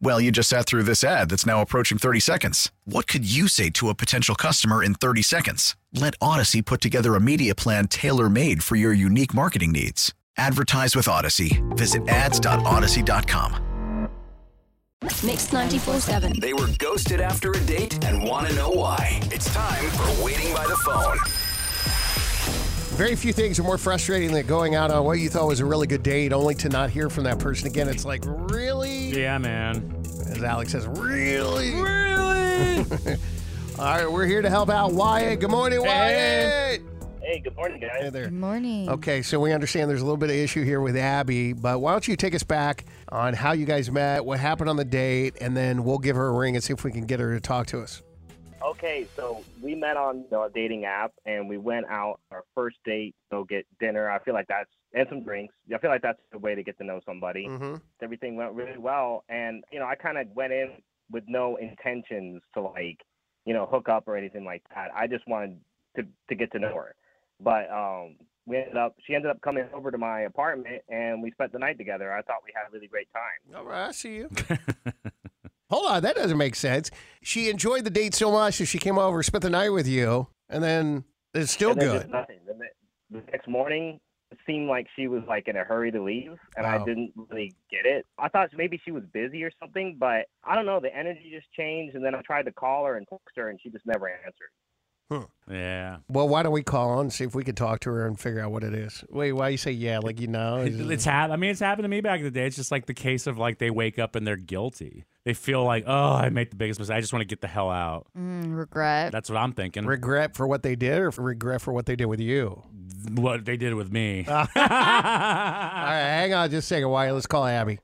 Well, you just sat through this ad that's now approaching 30 seconds. What could you say to a potential customer in 30 seconds? Let Audacy put together a media plan tailor made for your unique marketing needs. Advertise with Audacy. Visit ads.audacy.com. Mix 94.7. They were ghosted after a date and want to know why. It's time for Waiting by the Phone. Very few things are more frustrating than going out on what you thought was a really good date, only to not hear from that person again. It's like, really? Yeah, man. As Alex says, really? Really? All right, we're here to help out Wyatt. Good morning, Wyatt. Hey, good morning, guys. Hey there. Good morning. Okay, so we understand there's a little bit of issue here with Abby, but why don't you take us back on how you guys met, what happened on the date, and then we'll give her a ring and see if we can get her to talk to us. Okay, so we met on you know, a dating app, and we went out our first date, to go get dinner. I feel like that's and some drinks. I feel like that's the way to get to know somebody. Mm-hmm. Everything went really well, and you know, I kind of went in with no intentions to like, you know, hook up or anything like that. I just wanted to to get to know her. But um, we ended up. She ended up coming over to my apartment, and we spent the night together. I thought we had a really great time. All right, I see you. Hold on, that doesn't make sense. She enjoyed the date so much that she came over, spent the night with you, and then it's still and good. nothing. The, next morning, it seemed like she was like in a hurry to leave, and Oh. I didn't really get it. I thought maybe she was busy or something, but I don't know. The energy just changed, and then I tried to call her and text her, and she just never answered. Huh. Yeah. Well, why don't we call and see if we can talk to her and figure out what it is? Wait, why you say yeah? Like you know? It- It's hap- I mean, it's happened to me back in the day. It's just like the case of like they wake up and they're guilty. They feel like, oh, I made the biggest mistake. I just want to get the hell out. Mm, regret. That's what I'm thinking. regret for what they did, or regret for what they did with you. What they did with me. All right, hang on just a second. Why? Let's call Abby.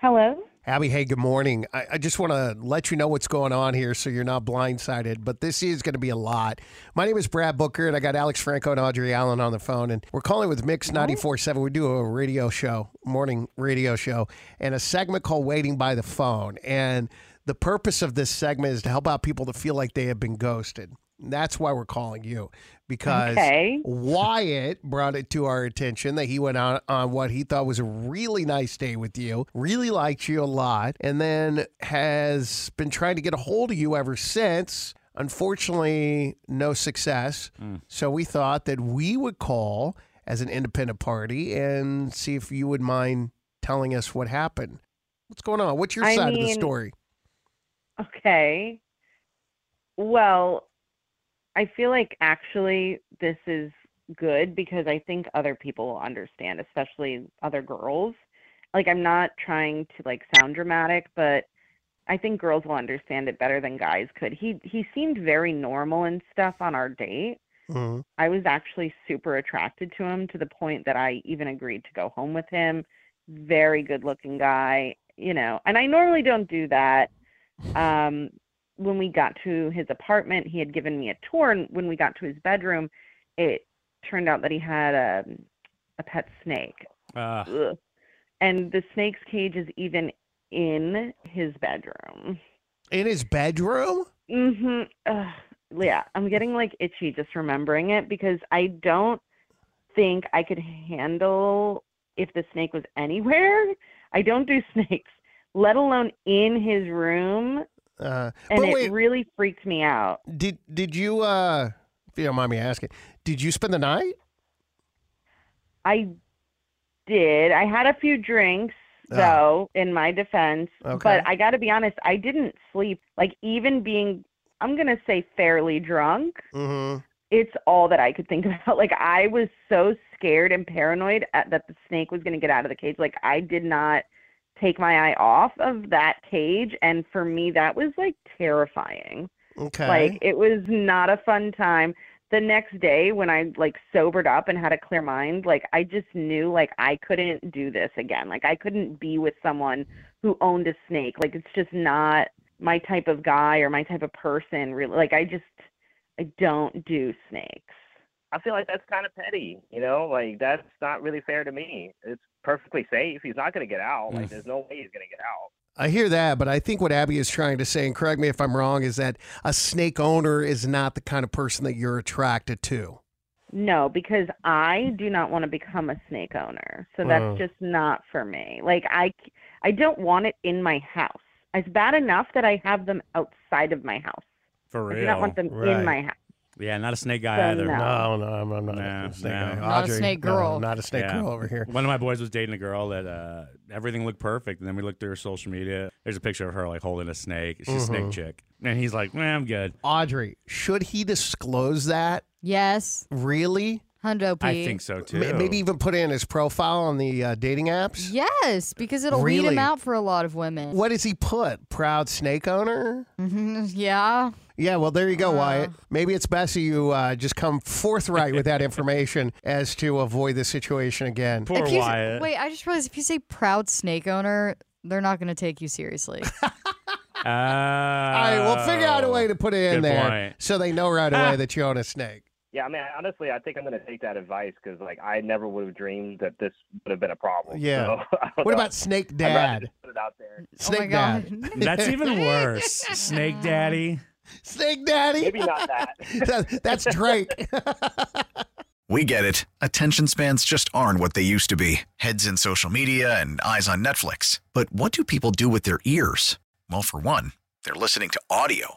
Hello. Abby, hey, good morning. I, I just want to let you know what's going on here so you're not blindsided, but this is going to be a lot. My name is Brad Booker, and I got Alex Franco and Audrey Allen on the phone, and we're calling with Mix 94.7. We do a radio show, morning radio show, and a segment called Waiting by the Phone. And the purpose of this segment is to help out people that feel like they have been ghosted. That's why we're calling you because Okay. Wyatt brought it to our attention that he went on on what he thought was a really nice day with you, really liked you a lot, and then has been trying to get a hold of you ever since. Unfortunately, no success. Mm. So we thought that we would call as an independent party and see if you would mind telling us what happened. What's going on? What's your I side of the story? Okay. Well, I feel like actually this is good because I think other people will understand, especially other girls. Like I'm not trying to like sound dramatic, but I think girls will understand it better than guys could. He he seemed very normal and stuff on our date. Mhm. I was actually super attracted to him to the point that I even agreed to go home with him. Very good looking guy, you know. And I normally don't do that. Um when we got to his apartment, he had given me a tour and when we got to his bedroom, it turned out that he had a a pet snake. Uh, Ugh. And the snake's cage is even in his bedroom. In his bedroom? Mm-hmm. Ugh. Yeah, I'm getting like itchy just remembering it because I don't think I could handle if the snake was anywhere. I don't do snakes, let alone in his room, Uh, and it wait, really freaked me out. did did you uh if you don't mind me asking, did you spend the night? I did. I had a few drinks though, in my defense, Okay. but I got to be honest, I didn't sleep. Like, even being, I'm going to say fairly drunk, Mm-hmm. it's all that I could think about. Like, I was so scared and paranoid at, that the snake was going to get out of the cage. Like, I did not take my eye off of that cage. And for me, that was like terrifying. Okay. Like it was not a fun time. The next day when I like sobered up and had a clear mind, like I just knew like I couldn't do this again. Like I couldn't be with someone who owned a snake. Like it's just not my type of guy or my type of person really. Like I just I don't do snakes. I feel like that's kind of petty, you know, like that's not really fair to me. It's perfectly safe. He's not going to get out. Like, mm. there's no way he's going to get out. I hear that, but I think what Abby is trying to say, and correct me if I'm wrong, is that a snake owner is not the kind of person that you're attracted to. No, because I do not want to become a snake owner. So that's Oh. just not for me. Like I I don't want it in my house. It's bad enough that I have them outside of my house. For real. I do not want them Right. in my house. Yeah, not a snake guy So either. no. No, no, I'm, I'm not No, a snake no. guy. Not a Audrey, snake no, girl. not a snake Yeah. girl over here. One of my boys was dating a girl that uh, everything looked perfect, and then we looked through her social media. There's a picture of her like holding a snake. She's a Mm-hmm. snake chick, and he's like, "Man, I'm good." Audrey, should he disclose that? Yes. Really? Hundo P. I think so too. M- Maybe even put in his profile on the uh, dating apps? Yes, because it'll weed Really? him out for a lot of women. What does he put? Proud snake owner? yeah. Yeah, well, there you go, Wyatt. Maybe it's best that you uh, just come forthright with that information as to avoid this situation again. Poor If you, Wyatt. wait, I just realized if you say proud snake owner, they're not going to take you seriously. Uh, All right, we'll figure out a way to put it in Good there point. so they know right away that you own a snake. Yeah, I mean, honestly, I think I'm going to take that advice because, like, I never would have dreamed that this would have been a problem. Yeah. So, What know. about snake I'd dad? put it out there. Snake oh my god. dad. That's even worse. Snake Daddy. Snake daddy? Maybe not that. That- That's Drake. We get it. Attention spans just aren't what they used to be heads in social media and eyes on Netflix. But what do people do with their ears? Well, for one, they're listening to audio.